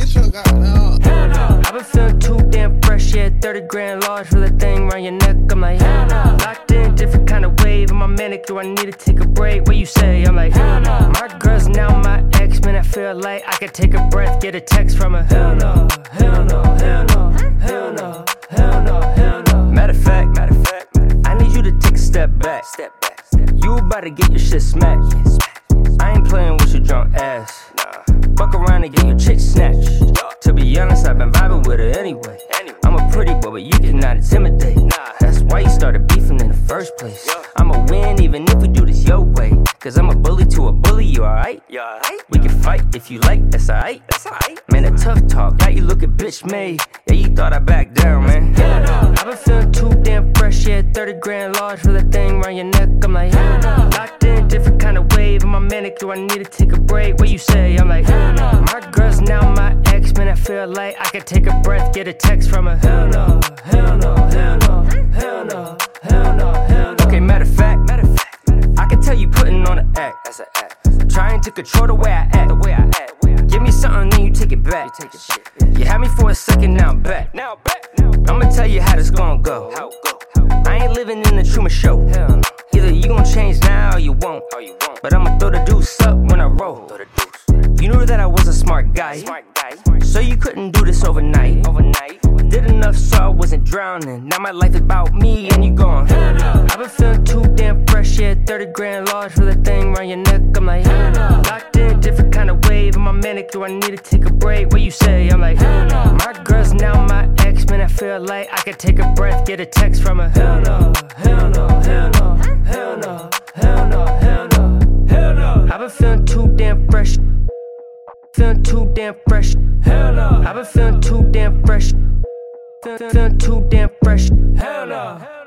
get your goddamn. Hell no. I've been feeling too damn fresh, yeah. 30 grand large, real thing round your neck. I'm like, hell no. Locked in, different kind of wave. Am I manic? Do I need to take a break. What you say? I'm like, hell no. My girl's now my ex, man. I feel like I could take a breath, get a text from her. Hell no, hell no, hell no, hell no, hell no, hell no. Matter of fact, matter of fact, I need you to take a step back. Step back. You about to get your shit smacked. I ain't playing with your drunk ass. Fuck around and get your chick snatched. To be honest, I've been vibing with her anyway. I'm a pretty boy, but you cannot intimidate. That's why you started beefing in the first place. I'ma win even if we do this your way. Cause I'm a bully to a bully, you alright? We can fight if you like, that's alright. Man, a tough talk, got you looking bitch made. Yeah, you thought I backed down, man. I've been feeling too damn fresh, yeah. 30 grand large for that thing around your neck. I'm like, locked in, different kind of wave. Manic, do I need to take a break? What you say? I'm like, hell no. my girl's now my ex, man. I feel like I could take a breath, get a text from her. Hell no, hell no, hell no, hell no, hell no, hell no. Okay, matter of fact, matter of fact, I can tell you putting on an act. That's an act. Trying to control the way I act, the way I act. Give me something, then you take it back. You take it shit. You had me for a second, now I'm back. Now I'm back. I'ma tell you how this gon' go. How it go? I ain't living in the Truman Show. Hell no. Gon' change now or you won't. Or you won't. But I'ma throw the deuce up when I roll. The. You knew that I was a smart guy. Smart guy. So you couldn't do this overnight. Overnight. Did enough so I wasn't drowning. Now my life is about me and you gone. I've been feeling too damn fresh, yeah. 30 grand large for that thing around your neck. I'm like, locked in, different kind of wave. I'm a manic, do I need to take a break? What you say? I'm like, my girl's now my ex, man. I feel like I could take a breath, get a text from her. Hell no, fresh. Feeling too damn fresh. Hell no. I've been feeling too damn fresh. Feeling too damn fresh. Hell no.